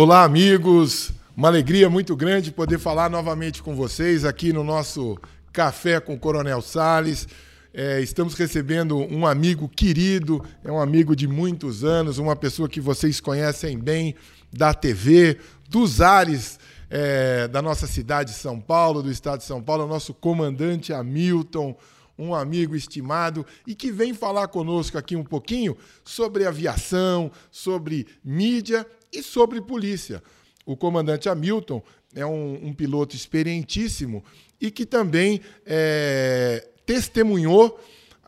Olá, amigos. Uma alegria muito grande poder falar novamente com vocês aqui no nosso Café com o Coronel Sales. É, estamos recebendo um amigo querido, é um amigo de muitos anos, uma pessoa que vocês conhecem bem da TV, dos ares é, da nossa cidade de São Paulo, do estado de São Paulo, o nosso comandante Hamilton, um amigo estimado e que vem falar conosco aqui um pouquinho sobre aviação, sobre mídia e sobre polícia. O comandante Hamilton é um, um piloto experientíssimo e que também é, testemunhou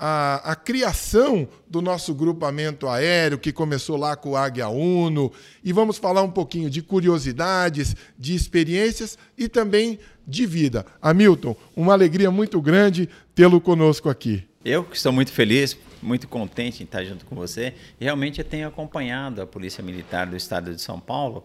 a, a, criação do nosso grupamento aéreo, que começou lá com o Águia Uno, e vamos falar um pouquinho de curiosidades, de experiências e também de vida. Hamilton, uma alegria muito grande tê-lo conosco aqui. Eu que estou muito feliz, muito contente em estar junto com você. Realmente eu tenho acompanhado a Polícia Militar do Estado de São Paulo,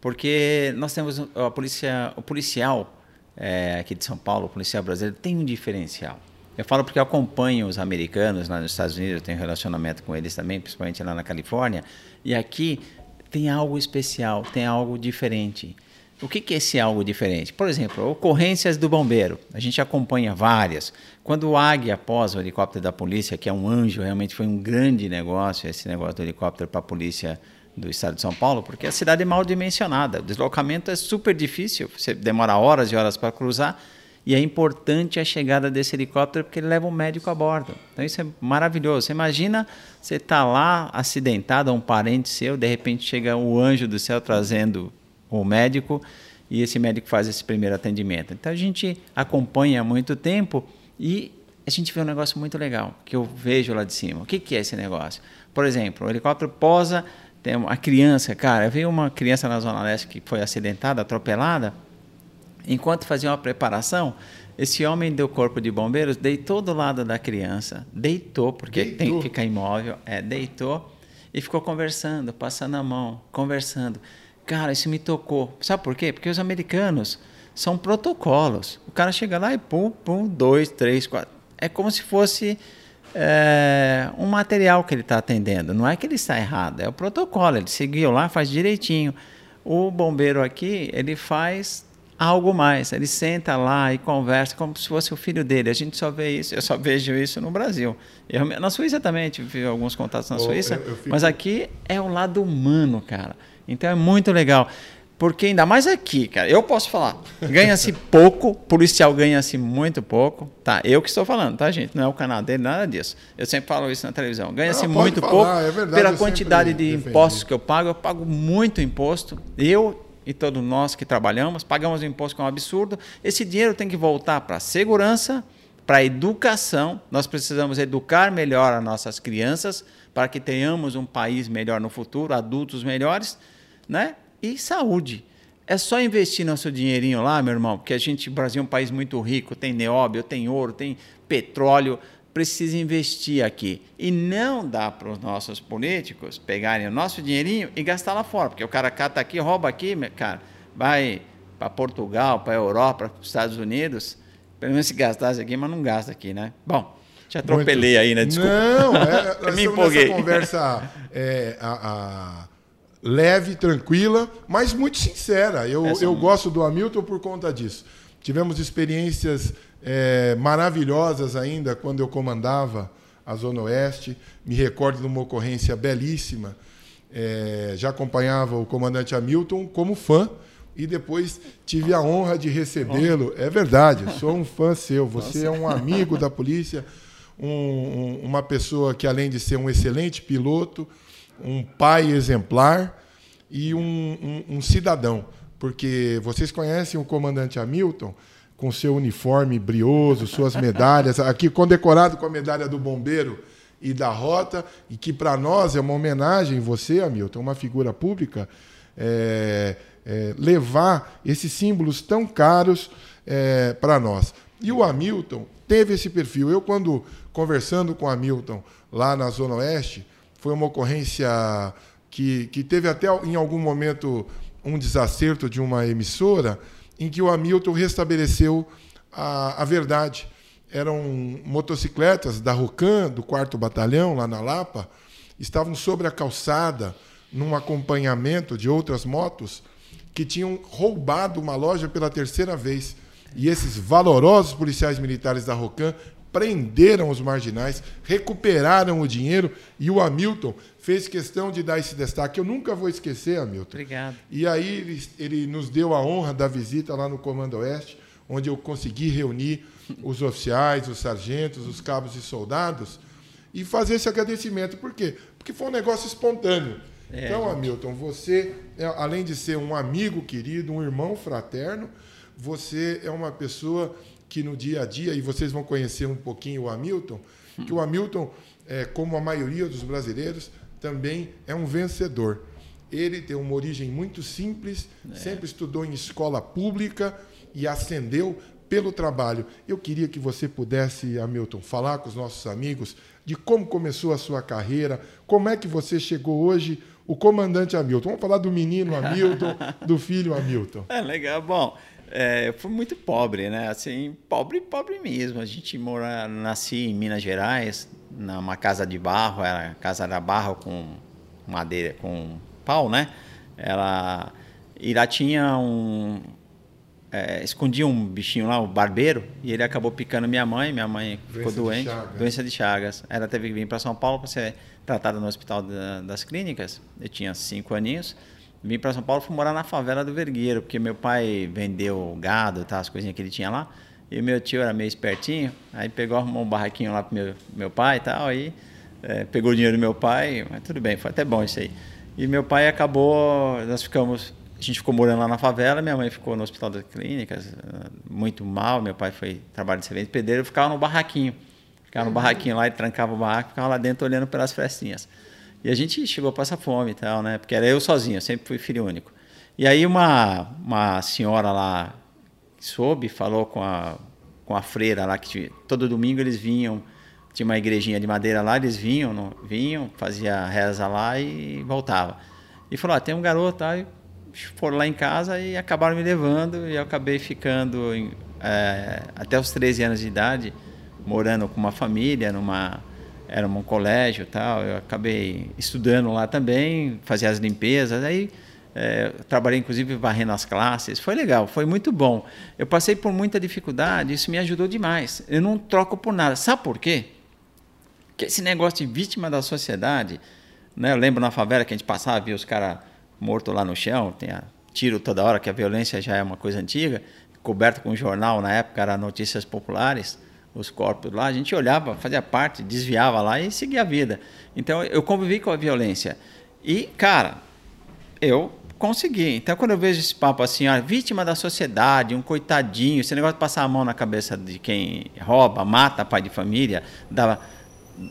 porque nós temos a polícia, o policial é, aqui de São Paulo, o policial brasileiro, tem um diferencial. Eu falo porque eu acompanho os americanos lá nos Estados Unidos, eu tenho relacionamento com eles também, principalmente lá na Califórnia, e aqui tem algo especial, tem algo diferente. O que, que é esse algo diferente? Por exemplo, ocorrências do bombeiro. A gente acompanha várias. Quando o Águia após o helicóptero da polícia, que é um anjo, realmente foi um grande negócio esse negócio do helicóptero para a polícia do estado de São Paulo, porque a cidade é mal dimensionada. O deslocamento é super difícil, você demora horas e horas para cruzar. E é importante a chegada desse helicóptero porque ele leva um médico a bordo. Então isso é maravilhoso. Você imagina você estar tá lá acidentado, um parente seu, de repente chega o anjo do céu trazendo o médico e esse médico faz esse primeiro atendimento. Então a gente acompanha há muito tempo e a gente vê um negócio muito legal que eu vejo lá de cima. O que, que é esse negócio? Por exemplo, o helicóptero posa, tem uma criança, cara, veio uma criança na Zona Leste que foi acidentada, atropelada. Enquanto fazia uma preparação, esse homem do corpo de bombeiros deitou do lado da criança, deitou, porque deitou. tem que ficar imóvel, é, deitou e ficou conversando, passando a mão, conversando. Cara, isso me tocou. Sabe por quê? Porque os americanos são protocolos. O cara chega lá e pum, pum, dois, três, quatro. É como se fosse é, um material que ele está atendendo. Não é que ele está errado, é o protocolo. Ele seguiu lá, faz direitinho. O bombeiro aqui, ele faz algo mais. Ele senta lá e conversa como se fosse o filho dele. A gente só vê isso, eu só vejo isso no Brasil. Eu, na Suíça também, tive alguns contatos na oh, Suíça, eu, eu fico... mas aqui é o lado humano, cara. Então é muito legal. Porque ainda mais aqui, cara, eu posso falar, ganha-se pouco, policial ganha-se muito pouco, tá? Eu que estou falando, tá, gente? Não é o canal dele, nada disso. Eu sempre falo isso na televisão. Ganha-se muito falar, pouco é verdade, pela quantidade de defendi. impostos que eu pago. Eu pago muito imposto. Eu e todos nós que trabalhamos pagamos imposto que é um absurdo. Esse dinheiro tem que voltar para a segurança, para a educação. Nós precisamos educar melhor as nossas crianças para que tenhamos um país melhor no futuro, adultos melhores né? E saúde. É só investir nosso dinheirinho lá, meu irmão, porque a gente, o Brasil é um país muito rico, tem neóbio, tem ouro, tem petróleo, precisa investir aqui. E não dá para os nossos políticos pegarem o nosso dinheirinho e gastar lá fora, porque o cara cata aqui, rouba aqui, cara, vai para Portugal, para a Europa, para os Estados Unidos, pelo menos se gastasse aqui, mas não gasta aqui, né? Bom, te atropelei muito... aí, né? Desculpa. Não, é, me empolguei. conversa é, a, a leve, tranquila, mas muito sincera. Eu, eu gosto do Hamilton por conta disso. Tivemos experiências é, maravilhosas ainda quando eu comandava a Zona Oeste. Me recordo de uma ocorrência belíssima. É, já acompanhava o comandante Hamilton como fã e depois tive a honra de recebê-lo. É verdade, sou um fã seu. Você é um amigo da polícia, um, um, uma pessoa que, além de ser um excelente piloto, um pai exemplar e um, um, um cidadão. Porque vocês conhecem o comandante Hamilton com seu uniforme brioso, suas medalhas, aqui condecorado com a medalha do bombeiro e da rota, e que para nós é uma homenagem, você, Hamilton, uma figura pública, é, é, levar esses símbolos tão caros é, para nós. E o Hamilton teve esse perfil. Eu, quando conversando com o Hamilton lá na Zona Oeste, foi uma ocorrência que, que teve até em algum momento um desacerto de uma emissora, em que o Hamilton restabeleceu a, a verdade. Eram motocicletas da Rucan, do 4 Batalhão, lá na Lapa, estavam sobre a calçada, num acompanhamento de outras motos que tinham roubado uma loja pela terceira vez. E esses valorosos policiais militares da Rocan prenderam os marginais, recuperaram o dinheiro e o Hamilton fez questão de dar esse destaque. Eu nunca vou esquecer, Hamilton. Obrigado. E aí ele, nos deu a honra da visita lá no Comando Oeste, onde eu consegui reunir os oficiais, os sargentos, os cabos e soldados e fazer esse agradecimento. Por quê? Porque foi um negócio espontâneo. É, então, Hamilton, você, é, além de ser um amigo querido, um irmão fraterno, você é uma pessoa que no dia a dia, e vocês vão conhecer um pouquinho o Hamilton, que o Hamilton, é, como a maioria dos brasileiros, também é um vencedor. Ele tem uma origem muito simples, é. sempre estudou em escola pública e ascendeu pelo trabalho. Eu queria que você pudesse, Hamilton, falar com os nossos amigos de como começou a sua carreira, como é que você chegou hoje, o comandante Hamilton. Vamos falar do menino Hamilton, do filho Hamilton. É legal. Bom, é, eu fui muito pobre, né? Assim, pobre, pobre mesmo. A gente mora, nasci em Minas Gerais, numa casa de barro, era casa da barro com madeira, com pau, né? Ela, e lá tinha um, é, escondia um bichinho lá, o barbeiro, e ele acabou picando minha mãe. Minha mãe ficou doente, de doença de Chagas. Ela teve que vir para São Paulo para ser tratada no Hospital da, das Clínicas. Eu tinha cinco aninhos. Vim para São Paulo, fui morar na favela do Vergueiro, porque meu pai vendeu gado, tá, as coisinhas que ele tinha lá. E meu tio era meio espertinho, aí pegou, arrumou um barraquinho lá para meu, meu pai e tal, aí é, pegou o dinheiro do meu pai, mas tudo bem, foi até bom isso aí. E meu pai acabou, nós ficamos a gente ficou morando lá na favela, minha mãe ficou no hospital das clínicas, muito mal, meu pai foi trabalho de servente pedreiro, eu ficava no barraquinho. Ficava no barraquinho lá e trancava o barraco, ficava lá dentro olhando pelas festinhas. E a gente chegou a passar fome e tal, né? Porque era eu sozinho, eu sempre fui filho único. E aí uma, uma senhora lá soube, falou com a, com a freira lá, que todo domingo eles vinham, tinha uma igrejinha de madeira lá, eles vinham, não, vinham, fazia reza lá e voltava. E falou, ah, tem um garoto aí, foram lá em casa e acabaram me levando e eu acabei ficando em, é, até os 13 anos de idade morando com uma família numa era um colégio tal eu acabei estudando lá também fazia as limpezas aí é, trabalhei inclusive varrendo as classes foi legal foi muito bom. Eu passei por muita dificuldade isso me ajudou demais eu não troco por nada. Sabe por quê? Que esse negócio de vítima da sociedade né eu lembro na favela que a gente passava via os caras morto lá no chão, tem tiro toda hora, que a violência já é uma coisa antiga, coberto com jornal, na época era Notícias Populares, os corpos lá, a gente olhava, fazia parte, desviava lá e seguia a vida. Então eu convivi com a violência. E, cara, eu consegui. Então quando eu vejo esse papo assim, ó, vítima da sociedade, um coitadinho, esse negócio de passar a mão na cabeça de quem rouba, mata pai de família, dá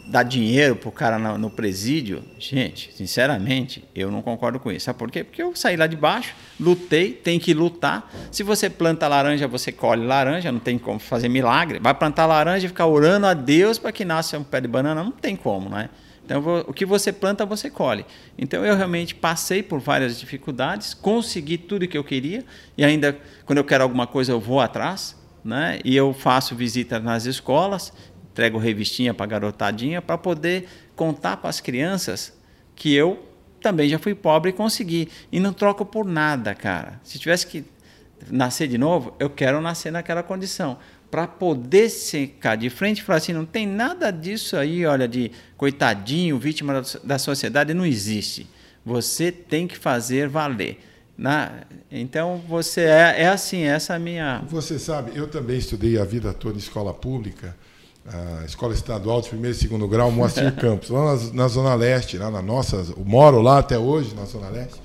dar dinheiro pro cara no, no, presídio, gente, sinceramente, eu não concordo com isso. Sabe por quê? Porque eu saí lá de baixo, lutei, tem que lutar. Se você planta laranja, você colhe laranja, não tem como fazer milagre. Vai plantar laranja e ficar orando a Deus para que nasça um pé de banana, não tem como, né? Então, o que você planta, você colhe. Então, eu realmente passei por várias dificuldades, consegui tudo que eu queria, e ainda, quando eu quero alguma coisa, eu vou atrás, né? E eu faço visitas nas escolas, entrego revistinha para garotadinha para poder contar para as crianças que eu também já fui pobre e consegui. E não troco por nada, cara. Se tivesse que nascer de novo, eu quero nascer naquela condição. Para poder ficar de frente e falar assim: não tem nada disso aí, olha, de coitadinho, vítima da sociedade, não existe. Você tem que fazer valer. Na, então você é, é assim, essa é a minha. Você sabe, eu também estudei a vida toda em escola pública a Escola Estadual de Primeiro e Segundo Grau, Moacir Campos, lá na, na, Zona Leste, lá na nossa. Eu moro lá até hoje, na Zona Leste.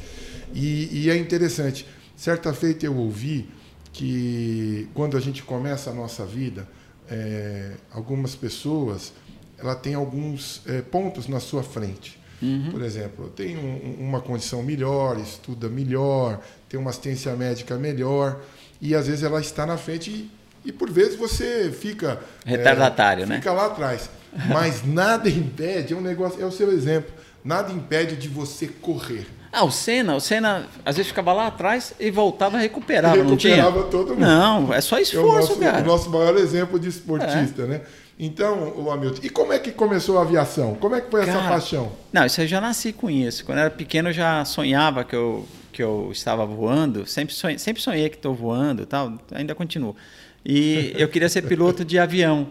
E, e, é interessante. Certa feita eu ouvi que quando a gente começa a nossa vida, é, algumas pessoas ela tem alguns é, pontos na sua frente. Uhum. Por exemplo, tem um, uma condição melhor, estuda melhor, tem uma assistência médica melhor, e às vezes ela está na frente e e por vezes você fica. Retardatário, é, né? Fica lá atrás. Mas nada impede, é um negócio, é o seu exemplo. Nada impede de você correr. Ah, o Senna, o Senna às vezes ficava lá atrás e voltava a recuperar, recuperava não tinha? todo mundo. Não, é só esforço, é o nosso, cara. O nosso maior exemplo de esportista, é. né? Então, o Hamilton, e como é que começou a aviação? Como é que foi Cara, essa paixão? Não, isso eu já nasci com isso. Quando eu era pequeno, eu já sonhava que eu, que eu estava voando. Sempre sonhei, sempre sonhei que estou voando tal. Ainda continuo. E eu queria ser piloto de avião,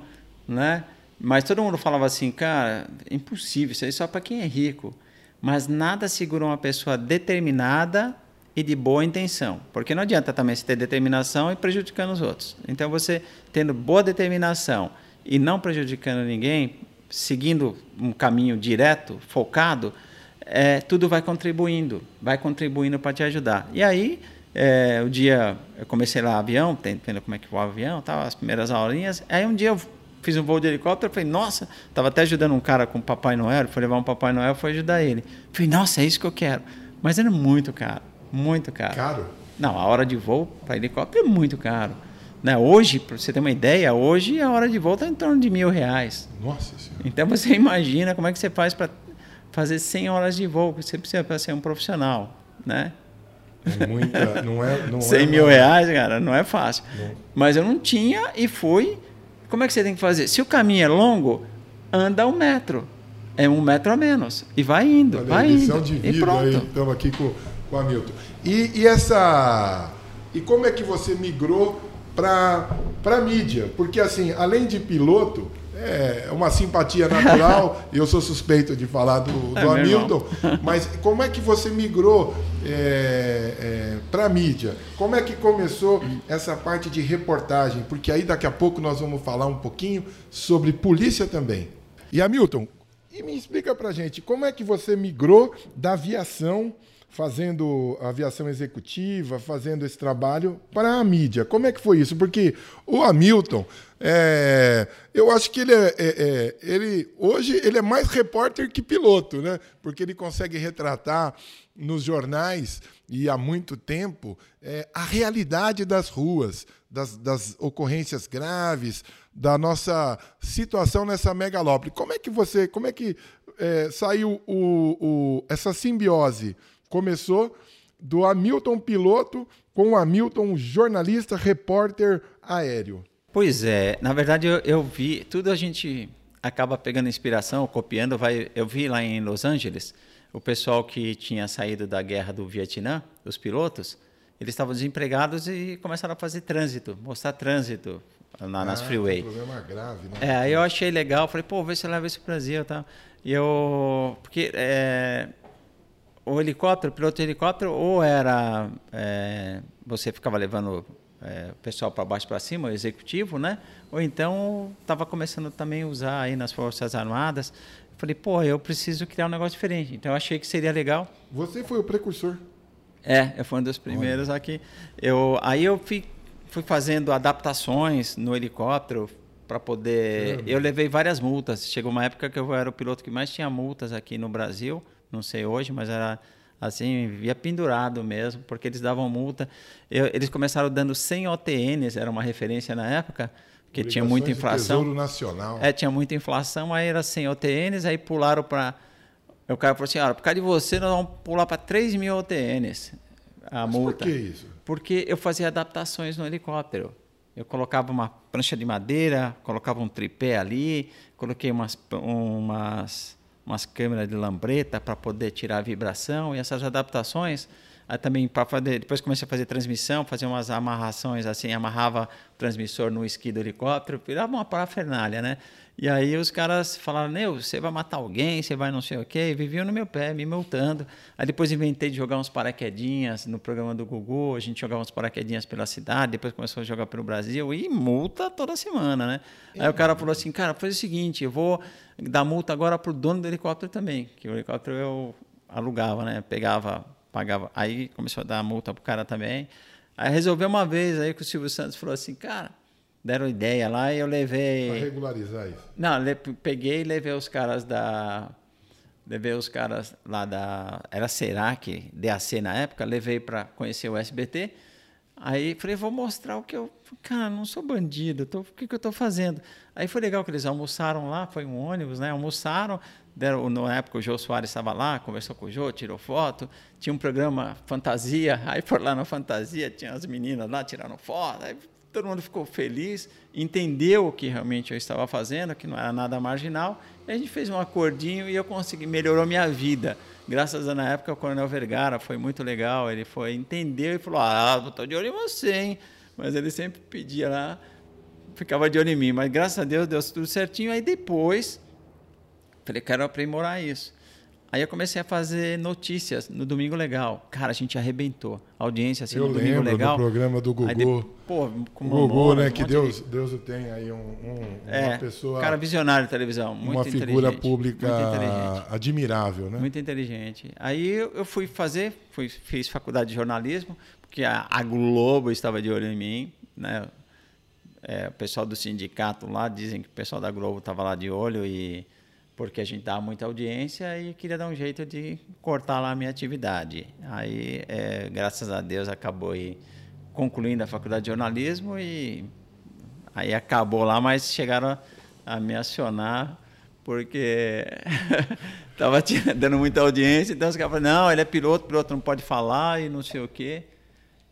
né? Mas todo mundo falava assim, cara, impossível, isso aí é só para quem é rico. Mas nada segura uma pessoa determinada e de boa intenção. Porque não adianta também você ter determinação e prejudicando os outros. Então, você tendo boa determinação e não prejudicando ninguém, seguindo um caminho direto, focado, é, tudo vai contribuindo, vai contribuindo para te ajudar. E aí, é, o dia, eu comecei lá avião, vendo como é que voa o avião, tal, as primeiras aulinhas. Aí um dia eu fiz um voo de helicóptero, falei, nossa, estava até ajudando um cara com o Papai Noel, foi levar um Papai Noel, foi ajudar ele. Falei, nossa, é isso que eu quero. Mas era muito caro, muito caro. Caro? Não, a hora de voo para helicóptero é muito caro. Né? Hoje, para você ter uma ideia, hoje a hora de volta é em torno de mil reais. Nossa Senhora. Então você imagina como é que você faz para fazer 100 horas de voo, você precisa para ser um profissional, né? É muita, não é, não 100 é mil reais, cara, não é fácil. Não. Mas eu não tinha e fui. Como é que você tem que fazer? Se o caminho é longo, anda um metro. É um metro a menos. E vai indo, Olha, vai indo. De vida, e pronto. Estamos aqui com, com o Hamilton. E, e essa... E como é que você migrou para a mídia. Porque, assim, além de piloto, é uma simpatia natural, eu sou suspeito de falar do, do é Hamilton, mas como é que você migrou é, é, para a mídia? Como é que começou essa parte de reportagem? Porque aí daqui a pouco nós vamos falar um pouquinho sobre polícia também. E Hamilton, e me explica para gente, como é que você migrou da aviação fazendo aviação executiva, fazendo esse trabalho para a mídia. Como é que foi isso? Porque o Hamilton, é, eu acho que ele é, é, é, ele hoje ele é mais repórter que piloto, né? Porque ele consegue retratar nos jornais e há muito tempo é, a realidade das ruas, das, das ocorrências graves, da nossa situação nessa megalópole. Como é que você, como é que é, saiu o, o, essa simbiose começou do Hamilton piloto com o Hamilton jornalista, repórter aéreo. Pois é, na verdade eu, eu, vi, tudo a gente acaba pegando inspiração, copiando, vai, eu vi lá em Los Angeles, o pessoal que tinha saído da guerra do Vietnã, os pilotos, eles estavam desempregados e começaram a fazer trânsito, mostrar trânsito na, ah, nas freeway. Um problema grave, né? É, aí eu achei legal, falei, pô, vê se leva isso para o Brasil, tá? E eu, porque é, o helicóptero, o piloto de helicóptero, ou era é, você ficava levando é, pessoal para baixo para cima, o executivo, né? Ou então estava começando também a usar aí nas forças armadas. Falei, pô, eu preciso criar um negócio diferente. Então eu achei que seria legal. Você foi o precursor. É, eu fui um dos primeiros Olha. aqui. Eu, aí eu fui, fui fazendo adaptações no helicóptero para poder. Eu levei várias multas. Chegou uma época que eu era o piloto que mais tinha multas aqui no Brasil não sei hoje, mas era assim, via pendurado mesmo, porque eles davam multa. Eu, eles começaram dando 100 OTNs, era uma referência na época, porque tinha muita inflação. Tesouro Nacional. É, tinha muita inflação, aí era 100 OTNs, aí pularam para... O cara falou assim, olha, por causa de você, nós vamos pular para 3 mil OTNs a Mas multa. por que isso? Porque eu fazia adaptações no helicóptero. Eu colocava uma prancha de madeira, colocava um tripé ali, coloquei umas, umas umas câmeras de lambreta para poder tirar a vibração e essas adaptações aí também para fazer depois comecei a fazer transmissão fazer umas amarrações assim amarrava o transmissor no esqui do helicóptero virava uma parafernália né e aí os caras falaram, Neu, você vai matar alguém, você vai não sei o quê. Viviam no meu pé, me multando. Aí depois inventei de jogar uns paraquedinhas no programa do Gugu. A gente jogava uns paraquedinhas pela cidade, depois começou a jogar pelo Brasil. E multa toda semana, né? Aí o cara falou assim, cara, faz o seguinte, eu vou dar multa agora pro dono do helicóptero também. Que o helicóptero eu alugava, né? Pegava, pagava. Aí começou a dar multa pro cara também. Aí resolveu uma vez aí que o Silvio Santos falou assim, cara deram ideia lá e eu levei. Para regularizar isso? Não, peguei e levei os caras da. Levei os caras lá da. Era Serac, DAC na época, levei para conhecer o SBT. Aí falei, vou mostrar o que eu. Cara, não sou bandido, tô, o que, que eu estou fazendo? Aí foi legal que eles almoçaram lá, foi um ônibus, né? Almoçaram. Deram, na época o Jô Soares estava lá, conversou com o Jô, tirou foto. Tinha um programa Fantasia, aí por lá na Fantasia tinha as meninas lá, tiraram foto. Aí todo mundo ficou feliz, entendeu o que realmente eu estava fazendo, que não era nada marginal, e a gente fez um acordinho e eu consegui, melhorou minha vida. Graças a, na época, o Coronel Vergara foi muito legal, ele foi, entendeu e falou, ah, estou de olho em você, hein? Mas ele sempre pedia lá, ficava de olho em mim, mas graças a Deus deu tudo certinho, aí depois, falei, quero aprimorar isso. Aí eu comecei a fazer notícias no Domingo Legal. Cara, a gente arrebentou. audiência assim eu no Domingo Legal. do programa do Gugu. Aí, pô, com o Gugu, né? Um que Deus, de... Deus o tem aí, um, um, é, uma pessoa... Cara visionário de televisão, muito Uma figura pública admirável, né? Muito inteligente. Aí eu fui fazer, fui, fiz faculdade de jornalismo, porque a, a Globo estava de olho em mim, né? É, o pessoal do sindicato lá dizem que o pessoal da Globo estava lá de olho e porque a gente dava muita audiência e queria dar um jeito de cortar lá a minha atividade. Aí, é, graças a Deus, acabou concluindo a faculdade de jornalismo e aí acabou lá, mas chegaram a, a me acionar porque estava dando muita audiência, então os caras falaram, não, ele é piloto, piloto não pode falar e não sei o quê.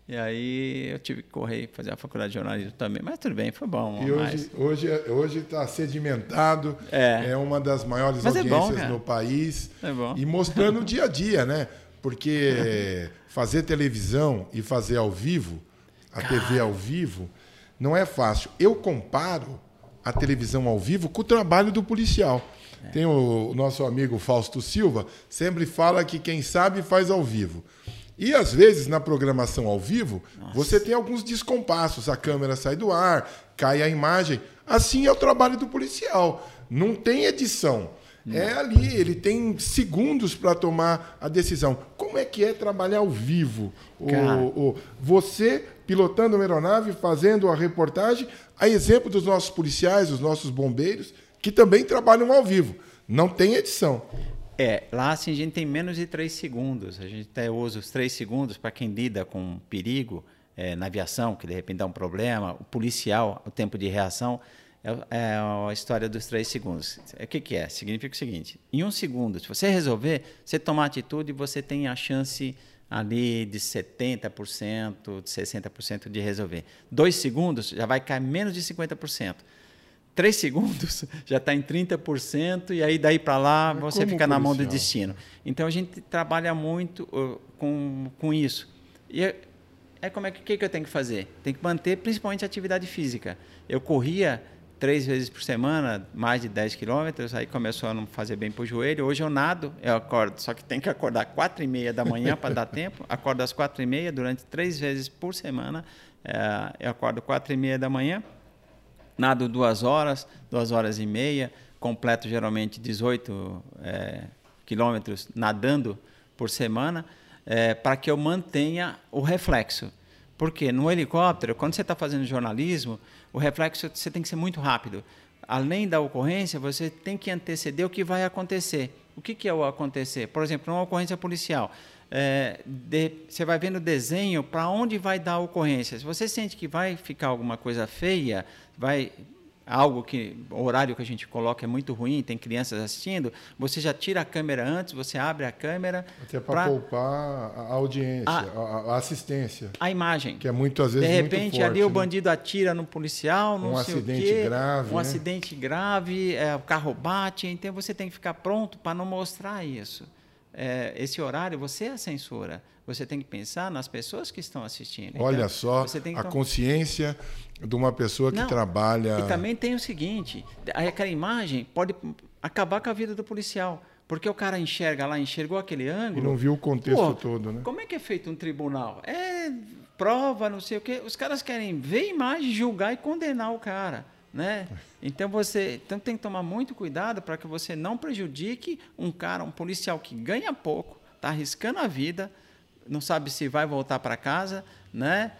E aí eu tive que correr fazer a faculdade de jornalismo também. Mas tudo bem, foi bom. E hoje hoje hoje está sedimentado, é. é uma das maiores mas audiências é bom, no país. É bom. E mostrando o dia a dia, né? Porque fazer televisão e fazer ao vivo, a Cara. TV ao vivo, não é fácil. Eu comparo a televisão ao vivo com o trabalho do policial. É. Tem o, o nosso amigo Fausto Silva, sempre fala que quem sabe faz ao vivo. E às vezes na programação ao vivo, Nossa. você tem alguns descompassos, a câmera sai do ar, cai a imagem. Assim é o trabalho do policial. Não tem edição. Não. É ali, ele tem segundos para tomar a decisão. Como é que é trabalhar ao vivo? O, o, você pilotando uma aeronave, fazendo a reportagem, a exemplo dos nossos policiais, dos nossos bombeiros, que também trabalham ao vivo. Não tem edição. É, lá assim, a gente tem menos de 3 segundos. A gente até usa os 3 segundos para quem lida com perigo é, na aviação, que de repente dá um problema. O policial, o tempo de reação, é, é a história dos 3 segundos. O que, que é? Significa o seguinte: em um segundo, se você resolver, você tomar atitude, você tem a chance ali de 70%, de 60% de resolver. Dois segundos já vai cair menos de 50%. 3 segundos já está em 30%, e aí daí para lá Mas você fica na mão do destino. Então a gente trabalha muito uh, com, com isso. E é, é como é que, que, que eu tenho que fazer? Tem que manter principalmente a atividade física. Eu corria três vezes por semana, mais de 10 quilômetros, aí começou a não fazer bem para o joelho. Hoje eu nado, eu acordo, só que tem que acordar quatro e meia da manhã para dar tempo. Acordo às quatro e meia durante três vezes por semana. É, eu acordo quatro e meia da manhã, nado duas horas, duas horas e meia, completo geralmente 18 é, quilômetros nadando por semana, é, para que eu mantenha o reflexo. Porque no helicóptero, quando você está fazendo jornalismo, o reflexo você tem que ser muito rápido. Além da ocorrência, você tem que anteceder o que vai acontecer. O que, que é o acontecer? Por exemplo, uma ocorrência policial é, de, você vai vendo o desenho para onde vai dar a ocorrência. Se você sente que vai ficar alguma coisa feia, vai algo que o horário que a gente coloca é muito ruim, tem crianças assistindo, você já tira a câmera antes, você abre a câmera até para poupar a audiência, a, a, assistência, a imagem, que é muitas vezes de repente forte, ali né? o bandido atira no policial, não um sei acidente o quê, grave, um né? acidente grave, é, o carro bate, então você tem que ficar pronto para não mostrar isso é, esse horário, você é a censura. Você tem que pensar nas pessoas que estão assistindo. Olha então, só a consciência de uma pessoa que Não, trabalha. E também tem o seguinte: aquela imagem pode acabar com a vida do policial. Porque o cara enxerga lá, enxergou aquele ângulo. E não viu o contexto pô, todo, né? Como é que é feito um tribunal? É prova, não sei o quê. Os caras querem ver a imagem, julgar e condenar o cara né? Então você então tem que tomar muito cuidado para que você não prejudique um cara, um policial que ganha pouco, está arriscando a vida, não sabe se vai voltar para casa, né?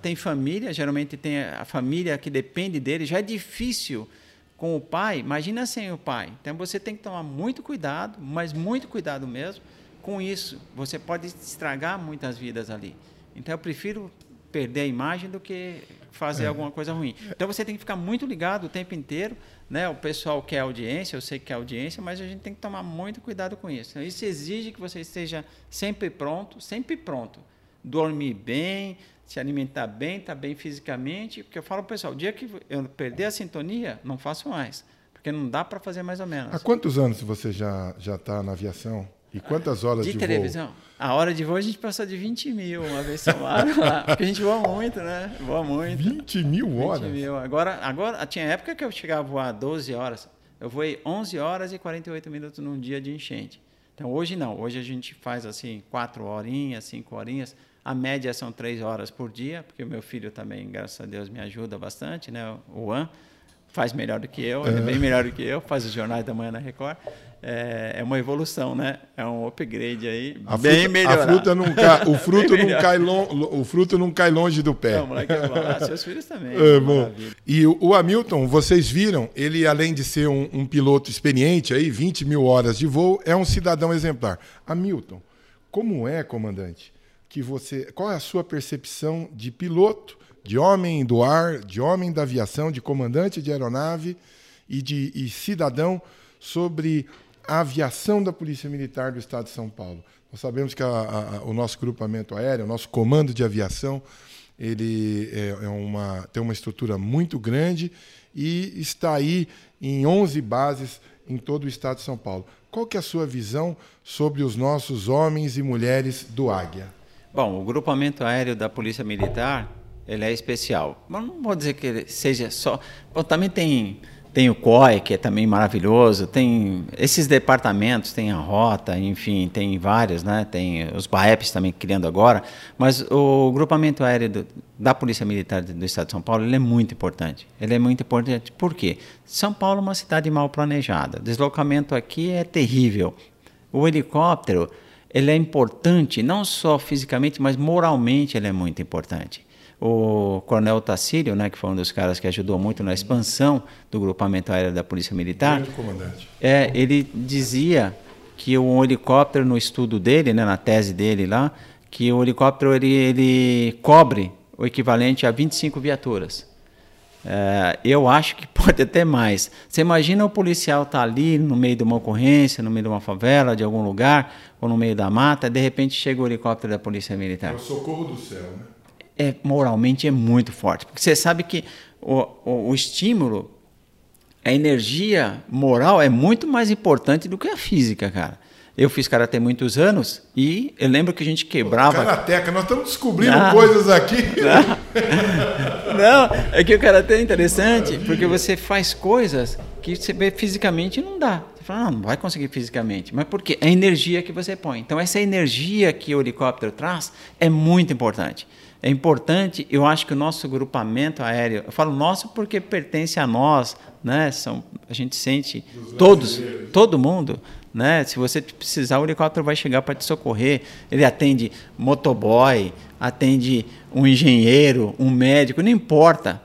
Tem família, geralmente tem a família que depende dele, já é difícil com o pai, imagina sem o pai. Então você tem que tomar muito cuidado, mas muito cuidado mesmo com isso. Você pode estragar muitas vidas ali. Então eu prefiro perder a imagem do que fazer é. alguma coisa ruim. Então você tem que ficar muito ligado o tempo inteiro, né? O pessoal quer audiência, eu sei que quer audiência, mas a gente tem que tomar muito cuidado com isso. Isso exige que você esteja sempre pronto, sempre pronto. Dormir bem, se alimentar bem, estar tá bem fisicamente, porque eu falo para o pessoal, o dia que eu perder a sintonia, não faço mais, porque não dá para fazer mais ou menos. Há quantos anos você já já está na aviação? E quantas horas de, de televisão? Voo? A hora de voo a gente passou de 20 mil uma vez somada lá. Porque a gente voa muito, né? Voa muito. 20 mil horas? 20 mil. Agora, agora, tinha época que eu chegava a voar 12 horas. Eu voei 11 horas e 48 minutos num dia de enchente. Então hoje não. Hoje a gente faz assim 4 horinhas, 5 horinhas. A média são 3 horas por dia, porque o meu filho também, graças a Deus, me ajuda bastante, né? O An faz melhor do que eu, é bem melhor do que eu, faz os jornais da manhã na Record. É, é uma evolução, né? É um upgrade aí, a bem cai, o, fruto não cai long, o fruto não cai longe do pé. Não, moleque, é ah, seus filhos também. É, bom. E o, o, Hamilton, vocês viram, ele além de ser um, um piloto experiente, aí 20 mil horas de voo, é um cidadão exemplar. Hamilton, como é, comandante, que você, qual é a sua percepção de piloto de homem do ar, de homem da aviação, de comandante de aeronave e de e cidadão sobre a aviação da Polícia Militar do Estado de São Paulo. Nós sabemos que a, a, o nosso grupamento aéreo, o nosso comando de aviação, ele é, é uma, tem uma estrutura muito grande e está aí em 11 bases em todo o Estado de São Paulo. Qual que é a sua visão sobre os nossos homens e mulheres do Águia? Bom, o grupamento aéreo da Polícia Militar ele é especial. Mas não vou dizer que ele seja só. Bom, também tem tem o COI, que é também maravilhoso, tem esses departamentos, tem a Rota, enfim, tem vários, né? Tem os BAEPs também criando agora, mas o grupamento aéreo do, da Polícia Militar do Estado de São Paulo, ele é muito importante. Ele é muito importante por quê? São Paulo é uma cidade mal planejada. Deslocamento aqui é terrível. O helicóptero, ele é importante não só fisicamente, mas moralmente ele é muito importante o Coronel Tacílio, né, que foi um dos caras que ajudou muito na expansão do grupamento aéreo da Polícia Militar, é, ele dizia que um helicóptero, no estudo dele, né, na tese dele lá, que o helicóptero ele, ele cobre o equivalente a 25 viaturas. É, eu acho que pode até mais. Você imagina o policial estar tá ali no meio de uma ocorrência, no meio de uma favela, de algum lugar, ou no meio da mata, de repente chega o helicóptero da Polícia Militar. É o socorro do céu, né? É, moralmente é muito forte. Porque você sabe que o, o, o, estímulo, a energia moral é muito mais importante do que a física, cara. Eu fiz karatê muitos anos e eu lembro que a gente quebrava. Karateca, nós estamos descobrindo não, coisas aqui. Não, não, é que o karatê é interessante porque você faz coisas que você vê fisicamente não dá. Você fala, não, não vai conseguir fisicamente. Mas por quê? É a energia que você põe. Então, essa energia que o helicóptero traz é muito importante é importante, eu acho que o nosso grupamento aéreo, eu falo nosso porque pertence a nós, né? São, a gente sente todos, todo mundo, né? Se você precisar, o helicóptero vai chegar para te socorrer. Ele atende motoboy, atende um engenheiro, um médico, não importa.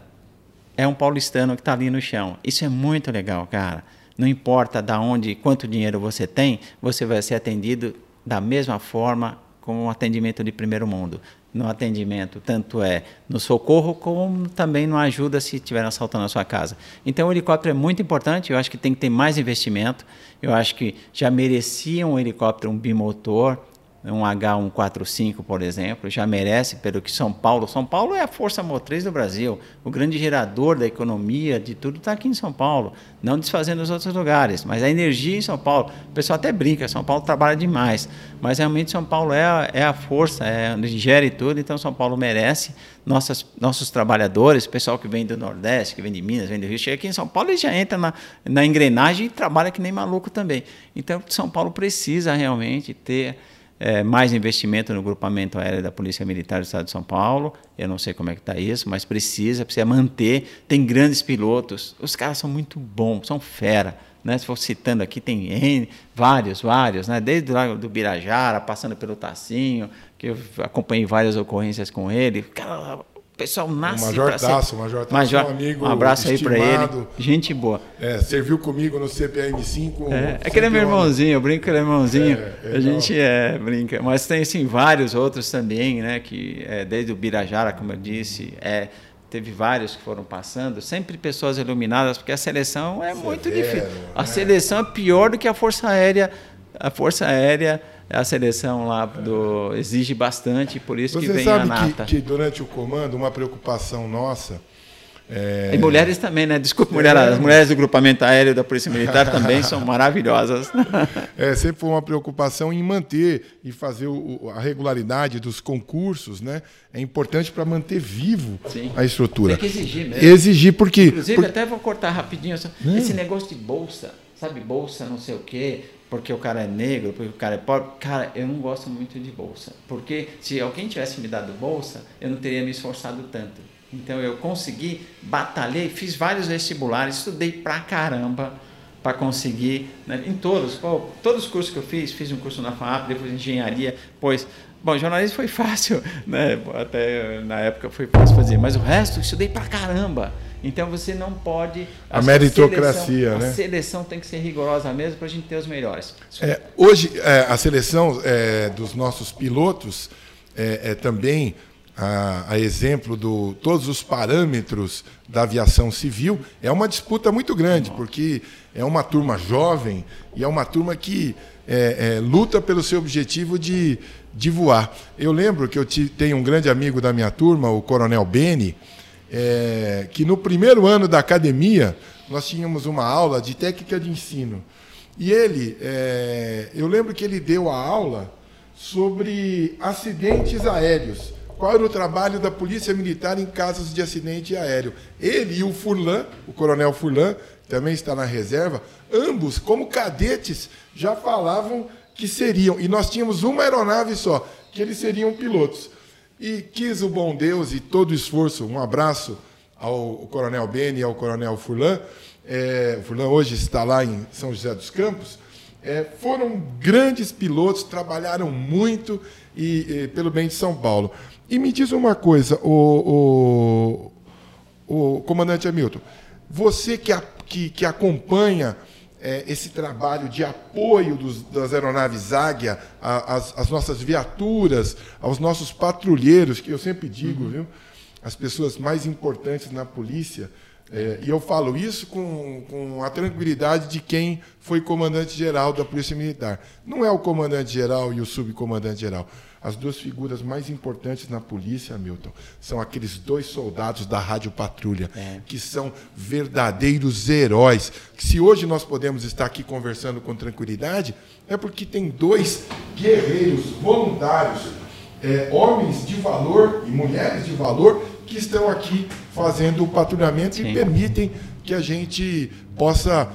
É um paulistano que está ali no chão. Isso é muito legal, cara. Não importa da onde, quanto dinheiro você tem, você vai ser atendido da mesma forma com um atendimento de primeiro mundo no atendimento, tanto é no socorro como também no ajuda se estiver assaltando a sua casa. Então o helicóptero é muito importante, eu acho que tem que ter mais investimento. Eu acho que já merecia um helicóptero um bimotor, um H145, por exemplo, já merece pelo que São Paulo. São Paulo é a força motriz do Brasil, o grande gerador da economia, de tudo está aqui em São Paulo, não desfazendo os outros lugares, mas a energia em São Paulo. O pessoal até brinca, São Paulo trabalha demais, mas realmente São Paulo é a, é a força, é onde gera e tudo, então São Paulo merece. Nossas, nossos trabalhadores, pessoal que vem do Nordeste, que vem de Minas, vem do Rio, chega aqui em São Paulo e já entra na, na engrenagem e trabalha que nem maluco também. Então, São Paulo precisa realmente ter é, mais investimento no grupamento aéreo da Polícia Militar do Estado de São Paulo. Eu não sei como é que está isso, mas precisa, precisa manter. Tem grandes pilotos. Os caras são muito bons, são fera. Né? Se for citando aqui, tem N, vários, vários, né? desde lá do Birajara, passando pelo Tacinho, que eu acompanhei várias ocorrências com ele. Cara, pessoal nasce. O Major Tasso, o Major Tasso, Major, um amigo. Um abraço estimado, aí para ele. Gente boa. É, serviu comigo no CPM5. É, é que ele é meu irmãozinho, eu brinco que ele é irmãozinho. É, é a gente é, brinca. Mas tem assim, vários outros também, né? Que é, desde o Birajara, como eu disse, é, teve vários que foram passando, sempre pessoas iluminadas, porque a seleção é Severo, muito difícil. A né? seleção é pior do que a Força Aérea, a Força Aérea a seleção lá do exige bastante, por isso Você que vem a nata. Sabe que durante o comando, uma preocupação nossa é... E mulheres também, né? Desculpa, mulher, é... as mulheres do grupamento aéreo da Polícia Militar também são maravilhosas. É, sempre foi uma preocupação em manter e fazer o, a regularidade dos concursos, né? É importante para manter vivo Sim. a estrutura. Tem que exigir mesmo. Exigir porque... Inclusive, por... até vou cortar rapidinho, hum. esse negócio de bolsa, sabe? Bolsa não sei o quê, porque o cara é negro, porque o cara é pobre. Cara, eu não gosto muito de bolsa. Porque se alguém tivesse me dado bolsa, eu não teria me esforçado tanto. Então eu consegui, batalhei, fiz vários vestibulares, estudei pra caramba para conseguir, né, em todos, pô, todos os cursos que eu fiz, fiz um curso na FAP, depois engenharia, pois, bom, jornalismo foi fácil, né, até na época foi fácil fazer, mas o resto estudei pra caramba. Então você não pode. A meritocracia, seleção, né? A seleção tem que ser rigorosa mesmo para a gente ter os melhores. É, hoje, é, a seleção é, dos nossos pilotos é, é também a, a, exemplo de todos os parâmetros da aviação civil, é uma disputa muito grande, porque é uma turma jovem e é uma turma que é, é, luta pelo seu objetivo de, de voar. Eu lembro que eu tenho um grande amigo da minha turma, o Coronel Beni, é, que no primeiro ano da academia nós tínhamos uma aula de técnica de ensino. E ele, é, eu lembro que ele deu a aula sobre acidentes aéreos qual era o trabalho da Polícia Militar em casos de acidente aéreo. Ele e o Furlan, o Coronel Furlan, também está na reserva, ambos, como cadetes, já falavam que seriam. E nós tínhamos uma aeronave só, que eles seriam pilotos. E quis o bom Deus e todo o esforço, um abraço ao Coronel Beni e ao Coronel Furlan. É, o Furlan hoje está lá em São José dos Campos. É, foram grandes pilotos, trabalharam muito e, e, pelo bem de São Paulo. E me diz uma coisa, o, o, o comandante Hamilton, você que, a, que, que acompanha é, esse trabalho de apoio dos, das aeronaves Águia às, nossas viaturas, aos nossos patrulheiros, que eu sempre digo, uhum. viu? As pessoas mais importantes na polícia. É, e eu falo isso com, com a tranquilidade de quem foi comandante-geral da Polícia Militar. Não é o comandante-geral e o subcomandante-geral. As duas figuras mais importantes na polícia, Milton, são aqueles dois soldados da Rádio Patrulha, é. que são verdadeiros heróis. Se hoje nós podemos estar aqui conversando com tranquilidade, é porque tem dois guerreiros voluntários, é, homens de valor e mulheres de valor, que estão aqui fazendo o patrulhamento Sim. e permitem que a gente possa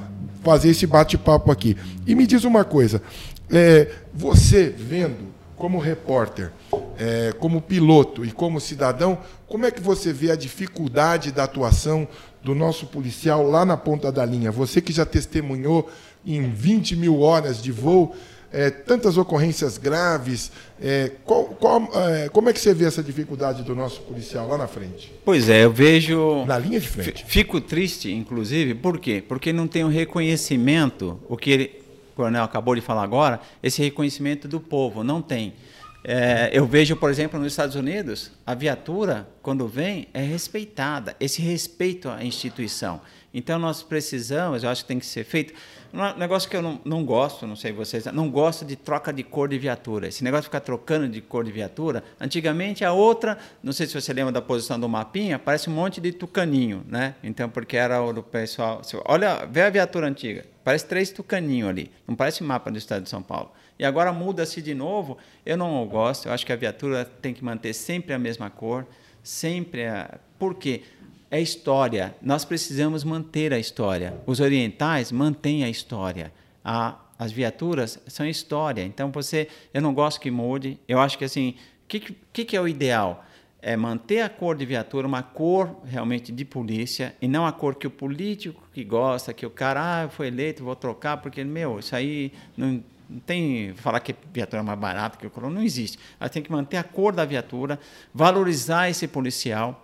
fazer esse bate-papo aqui. E me diz uma coisa, é, você vendo como repórter, é, como piloto e como cidadão, como é que você vê a dificuldade da atuação do nosso policial lá na ponta da linha? Você que já testemunhou em 20 mil horas de voo, é, tantas ocorrências graves, é, qual, qual, é, como é que você vê essa dificuldade do nosso policial lá na frente? Pois é, eu vejo. Na linha de frente. Fico triste, inclusive, por quê? Porque não tem o um reconhecimento, o que ele, coronel acabou de falar agora, esse reconhecimento do povo. Não tem. É, eu vejo, por exemplo, nos Estados Unidos, a viatura, quando vem, é respeitada. Esse respeito à instituição. Então, nós precisamos, eu acho que tem que ser feito. Um negócio que eu não, não gosto, não sei vocês, não gosto de troca de cor de viatura. Esse negócio de ficar trocando de cor de viatura, antigamente a outra, não sei se você lembra da posição do mapinha, parece um monte de tucaninho, né? Então, porque era o do pessoal. Olha, vê a viatura antiga, parece três tucaninhos ali, não parece mapa do estado de São Paulo. E agora muda-se de novo. Eu não gosto, eu acho que a viatura tem que manter sempre a mesma cor, sempre a. Por quê? É história. Nós precisamos manter a história. Os orientais mantêm a história. A, as viaturas são história. Então você, eu não gosto que mude. Eu acho que assim, o que, que, que é o ideal? É manter a cor de viatura, uma cor realmente de polícia, e não a cor que o político que gosta, que o cara, ah, foi eleito, vou trocar, porque, meu, isso aí não, não tem falar que a viatura é mais barata que o coro, não existe. Ela tem que manter a cor da viatura, valorizar esse policial,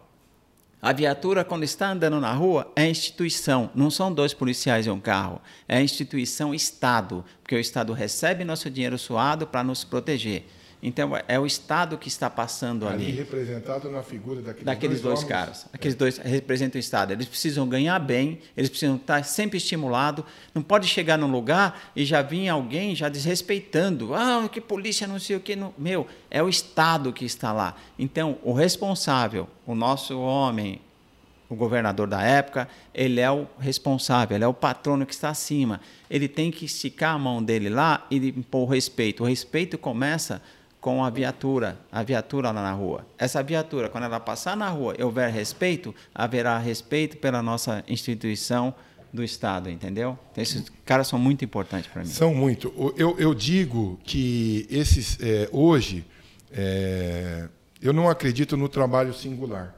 a viatura, quando está andando na rua, é instituição, não são dois policiais em um carro. É instituição Estado, porque o Estado recebe nosso dinheiro suado para nos proteger. Então é o Estado que está passando ali. Ali representado na figura daqueles, daqueles dois, dois caras. Aqueles é. dois representam o Estado. Eles precisam ganhar bem, eles precisam estar sempre estimulados. Não pode chegar num lugar e já vir alguém já desrespeitando. Ah, que polícia não sei o que. Não. Meu, é o Estado que está lá. Então, o responsável, o nosso homem, o governador da época, ele é o responsável, ele é o patrono que está acima. Ele tem que esticar a mão dele lá e impor o respeito. O respeito começa com a viatura, a viatura lá na rua. Essa viatura, quando ela passar na rua e houver respeito, haverá respeito pela nossa instituição do Estado, entendeu? Então, esses caras são muito importantes para mim. São muito. Eu, eu digo que esses é, hoje é, eu não acredito no trabalho singular.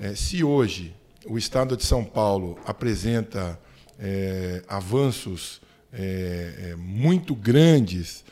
É, se hoje o Estado de São Paulo apresenta é, avanços é, é, muito grandes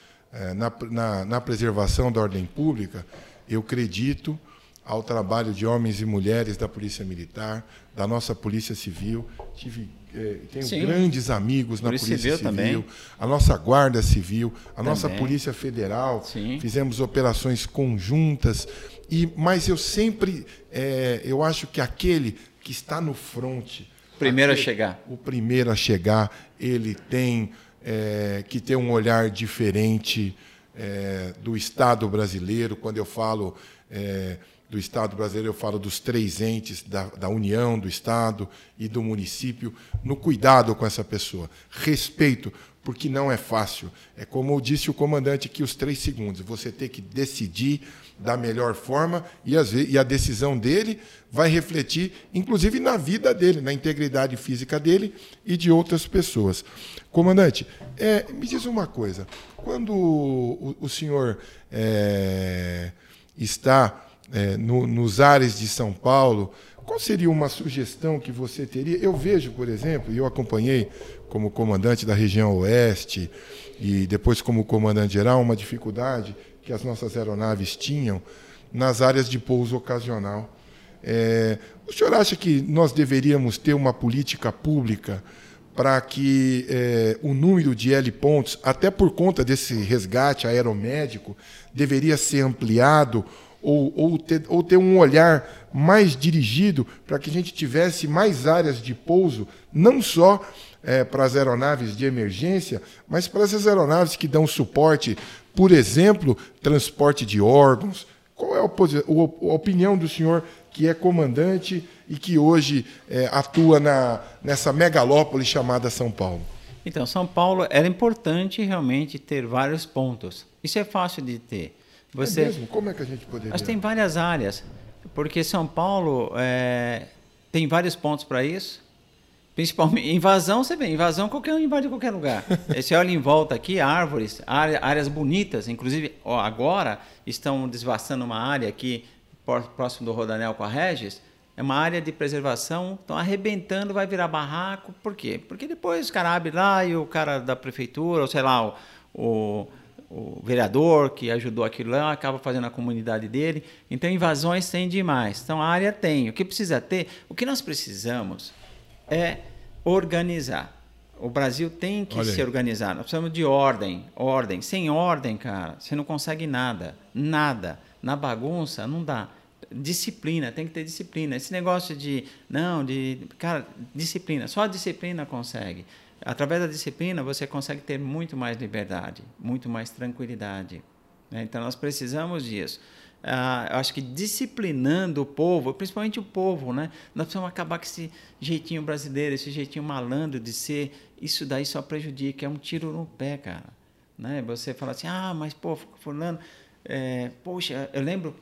na, na, na, preservação da ordem pública, eu acredito ao trabalho de homens e mulheres da Polícia Militar, da nossa Polícia Civil. Tive, é, tenho Sim. grandes amigos na Polícia, Polícia Civil, Civil a nossa Guarda Civil, a também. nossa Polícia Federal. Sim. Fizemos operações conjuntas. E, mas eu sempre, é, eu acho que aquele que está no fronte, primeiro aquele, a chegar, o primeiro a chegar, ele tem é, que ter um olhar diferente é, do Estado brasileiro. Quando eu falo é, do Estado brasileiro, eu falo dos três entes, da, da, União, do Estado e do município, no cuidado com essa pessoa. Respeito, porque não é fácil. É como disse o comandante aqui, os três segundos. Você tem que decidir da melhor forma e, vezes, e a decisão dele vai refletir, inclusive, na vida dele, na integridade física dele e de outras pessoas. Comandante, é, me diz uma coisa. Quando o, o senhor é, está é, no, nos ares de São Paulo, qual seria uma sugestão que você teria? Eu vejo, por exemplo, e eu acompanhei como comandante da região oeste e depois como comandante geral, uma dificuldade que as nossas aeronaves tinham nas áreas de pouso ocasional. É, o senhor acha que nós deveríamos ter uma política pública para que é, o número de L-pontos, até por conta desse resgate aeromédico, deveria ser ampliado ou, ou, ter, ou ter um olhar mais dirigido para que a gente tivesse mais áreas de pouso, não só é, para as aeronaves de emergência, mas para essas aeronaves que dão suporte por exemplo, transporte de órgãos. Qual é a, a opinião do senhor, que é comandante e que hoje é, atua na, nessa megalópole chamada São Paulo? Então, São Paulo era importante realmente ter vários pontos. Isso é fácil de ter. Você, é mesmo? Como é que a gente poderia? Mas tem várias áreas, porque São Paulo é, tem vários pontos para isso. Principalmente invasão, você vê, invasão qualquer um invade qualquer lugar. Você olha em volta aqui, árvores, áreas bonitas, inclusive ó, agora estão desvastando uma área aqui próximo do Rodanel com a Regis, é uma área de preservação, estão arrebentando, vai virar barraco. Por quê? Porque depois o cara abre lá e o cara da prefeitura, ou sei lá, o, o, o vereador que ajudou aquilo lá acaba fazendo a comunidade dele. Então invasões tem demais. Então a área tem. O que precisa ter? O que nós precisamos é organizar. O Brasil tem que se organizar. Nós precisamos de ordem, ordem. Sem ordem, cara, você não consegue nada, nada. Na bagunça não dá. Disciplina, tem que ter disciplina. Esse negócio de não, de cara, disciplina. Só a disciplina consegue. Através da disciplina você consegue ter muito mais liberdade, muito mais tranquilidade. Né? Então nós precisamos disso ah, acho que disciplinando o povo, principalmente o povo, né? Nós precisamos acabar com esse jeitinho brasileiro, esse jeitinho malandro de ser. Isso daí só prejudica, é um tiro no pé, cara. Né? Você fala assim, ah, mas pô, fulano, é, poxa, eu lembro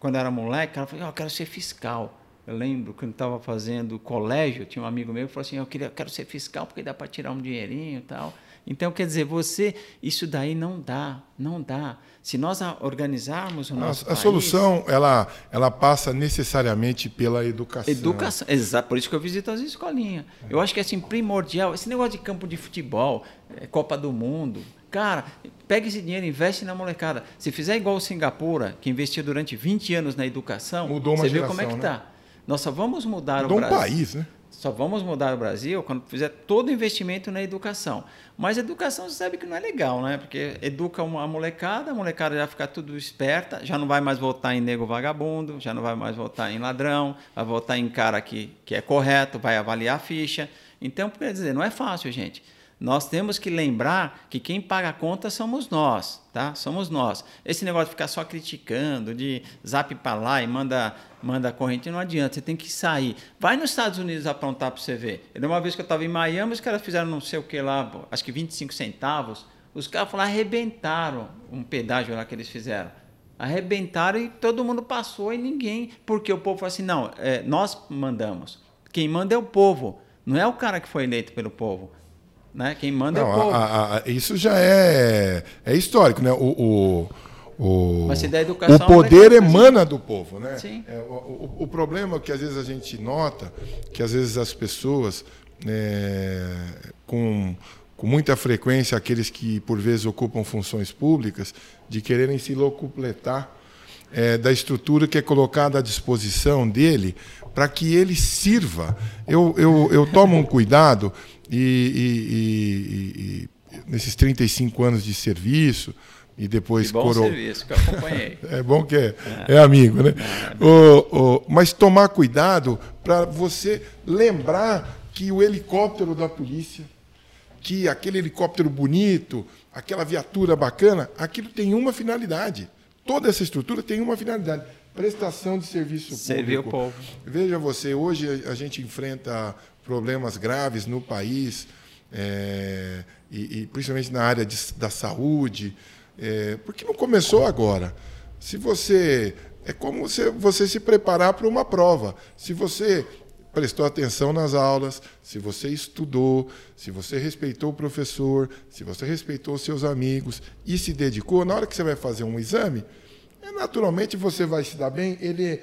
quando eu era moleque, cara falou, oh, eu quero ser fiscal. Eu lembro quando estava fazendo colégio, tinha um amigo meu que falou assim, eu queria, quero ser fiscal porque dá para tirar um dinheirinho e tal. Então, quer dizer, você, isso daí não dá, não dá. Se nós organizarmos o nosso A, a solução, ela, ela passa necessariamente pela educação. Educação, exato. Por isso que eu visito as escolinhas. É. Eu acho que é assim, primordial. Esse negócio de campo de futebol, é, Copa do Mundo, Cara, pega esse dinheiro, investe na molecada. Se fizer igual o Singapura, que investiu durante 20 anos na educação, Mudou uma você geração, vê como é que está. Né? Nós só vamos mudar Mudou o Brasil. um país, né? só vamos mudar o Brasil quando fizer todo o investimento na educação. Mas educação você sabe que não é legal, né? Porque educa a molecada, a molecada já fica tudo esperta, já não vai mais votar em nego vagabundo, já não vai mais votar em ladrão, vai votar em cara que, que é correto, vai avaliar a ficha. Então, quer dizer, não é fácil, gente nós temos que lembrar que quem paga a conta somos nós, tá? Somos nós. Esse negócio de ficar só criticando, de zap para lá e manda, manda corrente, não adianta. Você tem que sair. Vai nos Estados Unidos aprontar para você ver. Uma vez que eu estava em Miami, os caras fizeram não sei o que lá, acho que 25 centavos. Os caras foram arrebentaram um pedágio lá que eles fizeram. Arrebentaram e todo mundo passou e ninguém. Porque o povo falou assim: não, é, nós mandamos. Quem manda é o povo. Não é o cara que foi eleito pelo povo. Né? Quem manda Não, é o povo. A, a, isso já é, é histórico, né? O, o, o, Mas se der educação, o poder emana do povo, né? Sim. É, o, o, problema é que às vezes a gente nota que às vezes as pessoas é, com, com muita frequência aqueles que por vezes ocupam funções públicas de quererem se locupletar é, da estrutura que é colocada à disposição dele para que ele sirva. Eu, eu, eu tomo um cuidado e, e, e, e nesses 35 anos de serviço, e depois bom coro... serviço que eu acompanhei. é bom que é, é. é amigo, né? É. O, o, mas tomar cuidado para você lembrar que o helicóptero da polícia, que aquele helicóptero bonito, aquela viatura bacana, aquilo tem uma finalidade. Toda essa estrutura tem uma finalidade: prestação de serviço público. Servir o povo. Veja você, hoje a gente enfrenta problemas graves no país, é, e, e, principalmente na área de, da saúde, é, porque não começou agora. Se você. É como você, você se preparar para uma prova. Se você prestou atenção nas aulas, se você estudou, se você respeitou o professor, se você respeitou seus amigos e se dedicou, na hora que você vai fazer um exame, é, naturalmente você vai se dar bem. Ele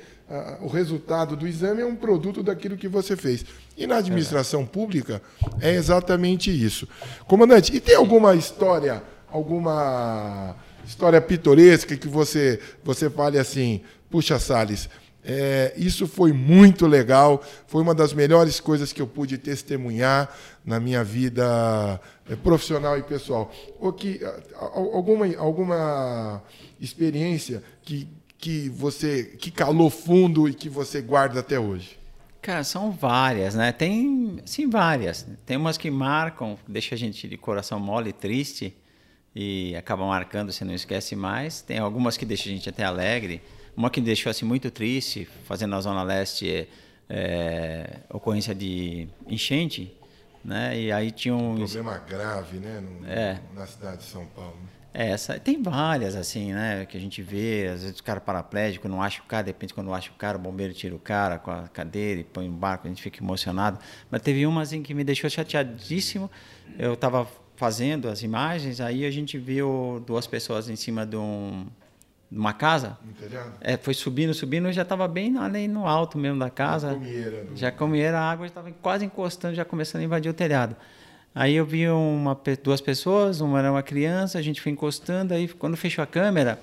o resultado do exame é um produto daquilo que você fez. E na administração é. pública é exatamente isso. Comandante, e tem alguma história, alguma história pitoresca que você, você fale assim, puxa, Salles, é, isso foi muito legal, foi uma das melhores coisas que eu pude testemunhar na minha vida é, profissional e pessoal. Ou que, alguma, alguma experiência que que você que calou fundo e que você guarda até hoje? Cara, são várias, né? Tem, sim, várias. Tem umas que marcam, deixa a gente de coração mole e triste e acaba marcando, você não esquece mais. Tem algumas que deixam a gente até alegre. Uma que deixou assim muito triste, fazendo na Zona Leste é, é, ocorrência de enchente, né? E aí tinha um... um problema grave, né? No, é. Na cidade de São Paulo. Né? É, essa, tem várias, assim, né? Que a gente vê, às vezes o cara paraplégico, não acha o cara, de repente quando acha o cara, o bombeiro tira o cara com a cadeira e põe um barco, a gente fica emocionado. Mas teve uma, assim, que me deixou chateadíssimo. Eu estava fazendo as imagens, aí a gente viu duas pessoas em cima de um uma casa. É, foi subindo, subindo, já estava bem ali no alto mesmo da casa. Já comieira. Do... Já comieira, a água estava quase encostando, já começando a invadir o telhado. Aí eu vi uma, duas pessoas, uma era uma criança, a gente foi encostando, aí quando fechou a câmera,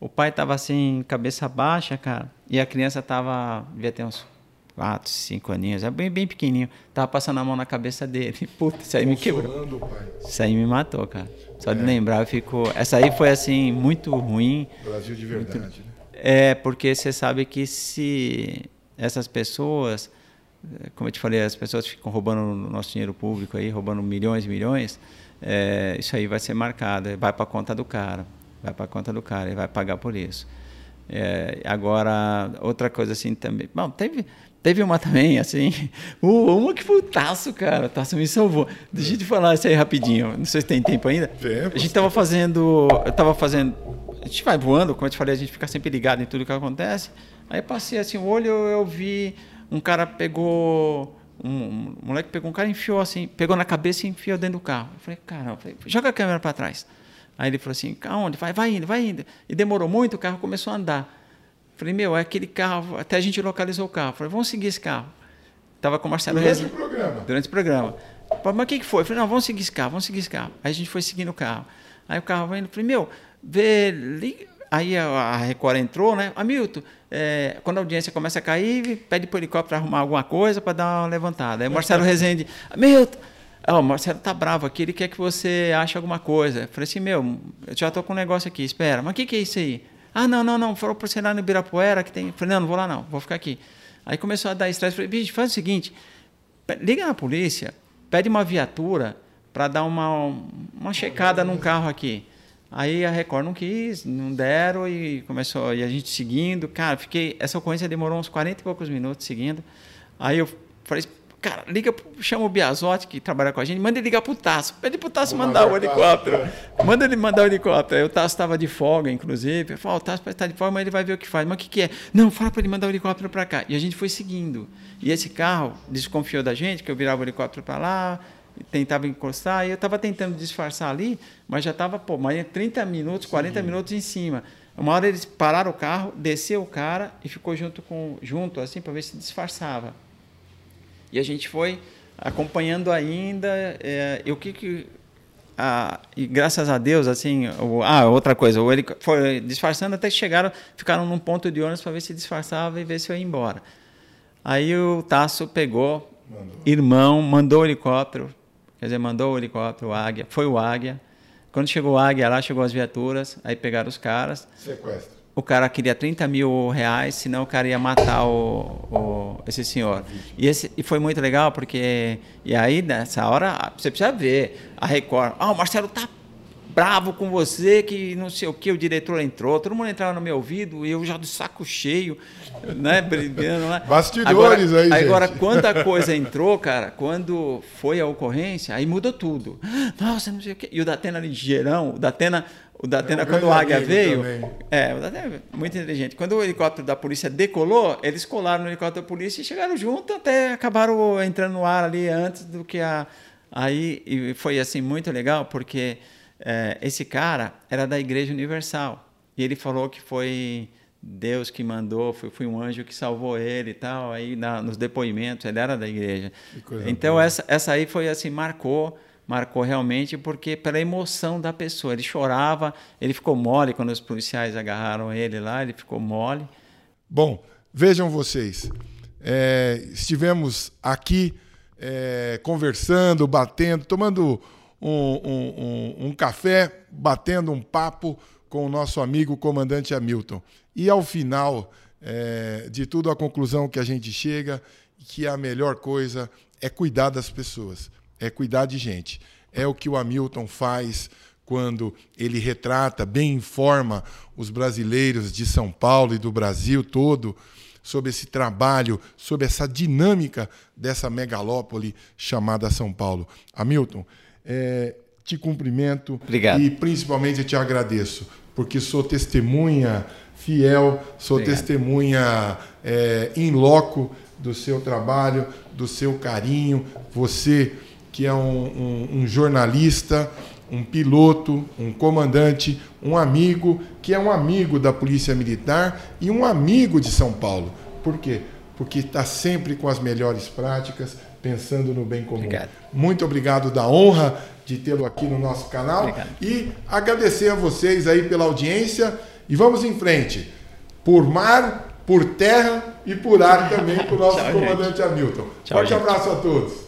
o pai estava assim, cabeça baixa, cara, e a criança estava, devia ter uns quatro, cinco aninhos, é bem, bem pequenininho, tava passando a mão na cabeça dele. Puta, isso aí me quebrou. Pai. Isso aí me matou, cara. Só é. de lembrar, eu fico. Essa aí foi assim, muito ruim. Brasil de verdade, muito... né? É, porque você sabe que se essas pessoas como eu te falei, as pessoas ficam roubando o nosso dinheiro público aí, roubando milhões e milhões, é, isso aí vai ser marcado, vai para a conta do cara, vai para a conta do cara, ele vai pagar por isso. É, agora, outra coisa assim também, bom, teve, teve uma também, assim, uma que foi o Taço, cara, o Taço me salvou. Deixa eu te falar isso aí rapidinho, não sei se tem tempo ainda. a gente estava fazendo, eu estava fazendo, a gente vai voando, como eu te falei, a gente fica sempre ligado em tudo que acontece, aí passei assim o olho, eu vi um cara pegou. Um, um, moleque pegou um cara e enfiou assim, pegou na cabeça e enfiou dentro do carro. Eu falei, caramba, falei, joga a câmera para trás. Aí ele falou assim, aonde? Vai, vai indo, vai indo. E demorou muito, o carro começou a andar. Eu falei, meu, é aquele carro, até a gente localizou o carro. Eu falei, vamos seguir esse carro. Tava com o Marcelo Durante o programa. Durante o programa. Mas o que, que foi? Eu falei, não, vamos seguir esse carro, vamos seguir esse carro. Aí a gente foi seguindo o carro. Aí o carro vai indo, eu falei, meu, vê, liga, aí a Record entrou, né? Hamilton, é, quando a audiência começa a cair, pede para o helicóptero arrumar alguma coisa para dar uma levantada. Aí o Marcelo Rezende, Hamilton, oh, o Marcelo tá bravo aqui, ele quer que você ache alguma coisa. Eu falei assim, meu, eu já tô com um negócio aqui, espera, mas o que, que é isso aí? Ah, não, não, não, falou para lá no Ibirapuera que tem. Eu falei, não, não vou lá não, vou ficar aqui. Aí começou a dar estresse, falei, bicho, faz o seguinte, liga na polícia, pede uma viatura para dar uma, uma checada num carro aqui. Aí a Record não quis, não deram e começou e a gente seguindo. Cara, fiquei. Essa ocorrência demorou uns 40 e poucos minutos seguindo. Aí eu falei, cara, liga, chama o Biasotti que trabalha com a gente, manda ele ligar pro Tasso. Pede pro Tasso mandar o helicóptero. Manda ele mandar o helicóptero. Aí o Tasso estava de folga, inclusive. Eu falei, oh, o Tasso estar de folga, mas ele vai ver o que faz. Mas o que, que é? Não, fala para ele mandar o helicóptero para cá. E a gente foi seguindo. E esse carro desconfiou da gente, que eu virava o helicóptero para lá, tentava encostar, e eu estava tentando disfarçar ali, mas já estava, pô, mais 30 minutos, 40 Sim. minutos em cima. Uma hora eles pararam o carro, desceu o cara e ficou junto com junto assim para ver se disfarçava. E a gente foi acompanhando ainda é, e o que que ah, e graças a Deus assim o, ah outra coisa ele foi disfarçando até que chegaram ficaram num ponto de ônibus para ver se disfarçava e ver se eu ia embora aí o Tasso pegou mandou. irmão mandou o helicóptero Quer dizer, mandou o helicóptero, o Águia, foi o Águia. Quando chegou o Águia lá, chegou as viaturas, aí pegaram os caras. Sequestro. O cara queria 30 mil reais, senão o cara ia matar o, o esse senhor. E, esse, e foi muito legal, porque. E aí, nessa hora, você precisa ver a Record. Ah, o Marcelo tá bravo com você, que não sei o que, o diretor entrou, todo mundo entrava no meu ouvido e eu já do saco cheio, né, brigando lá. Bastidores agora, aí, Agora, gente. quando a coisa entrou, cara, quando foi a ocorrência, aí mudou tudo. Nossa, não sei o que. E o Datena ligeirão, o Datena, o Datena, é um quando o Águia veio. Também. É, o Datena é muito inteligente. Quando o helicóptero da polícia decolou, eles colaram no helicóptero da polícia e chegaram junto, até acabaram entrando no ar ali antes do que a. Aí e foi assim muito legal, porque esse cara era da Igreja Universal. E ele falou que foi Deus que mandou, foi, foi um anjo que salvou ele e tal. Aí na, nos depoimentos, ele era da igreja. Então essa, essa aí foi assim, marcou, marcou realmente porque pela emoção da pessoa. Ele chorava, ele ficou mole quando os policiais agarraram ele lá, ele ficou mole. Bom, vejam vocês, é, estivemos aqui é, conversando, batendo, tomando um, um, um, café, batendo um papo com o nosso amigo comandante Hamilton. E ao final é, de tudo, a conclusão que a gente chega que a melhor coisa é cuidar das pessoas, é cuidar de gente. É o que o Hamilton faz quando ele retrata, bem informa os brasileiros de São Paulo e do Brasil todo sobre esse trabalho, sobre essa dinâmica dessa megalópole chamada São Paulo. Hamilton, é, te cumprimento Obrigado. e principalmente te agradeço, porque sou testemunha fiel, sou Obrigado. testemunha é, in loco do seu trabalho, do seu carinho. Você que é um, um, um jornalista, um piloto, um comandante, um amigo, que é um amigo da Polícia Militar e um amigo de São Paulo. Por quê? Porque está sempre com as melhores práticas, pensando no bem comum. Obrigado. Muito obrigado da honra de tê-lo aqui no nosso canal obrigado. e agradecer a vocês aí pela audiência e vamos em frente. Por mar, por terra e por ar também para o nosso Tchau, comandante gente. Hamilton. Tchau, Forte gente. abraço a todos.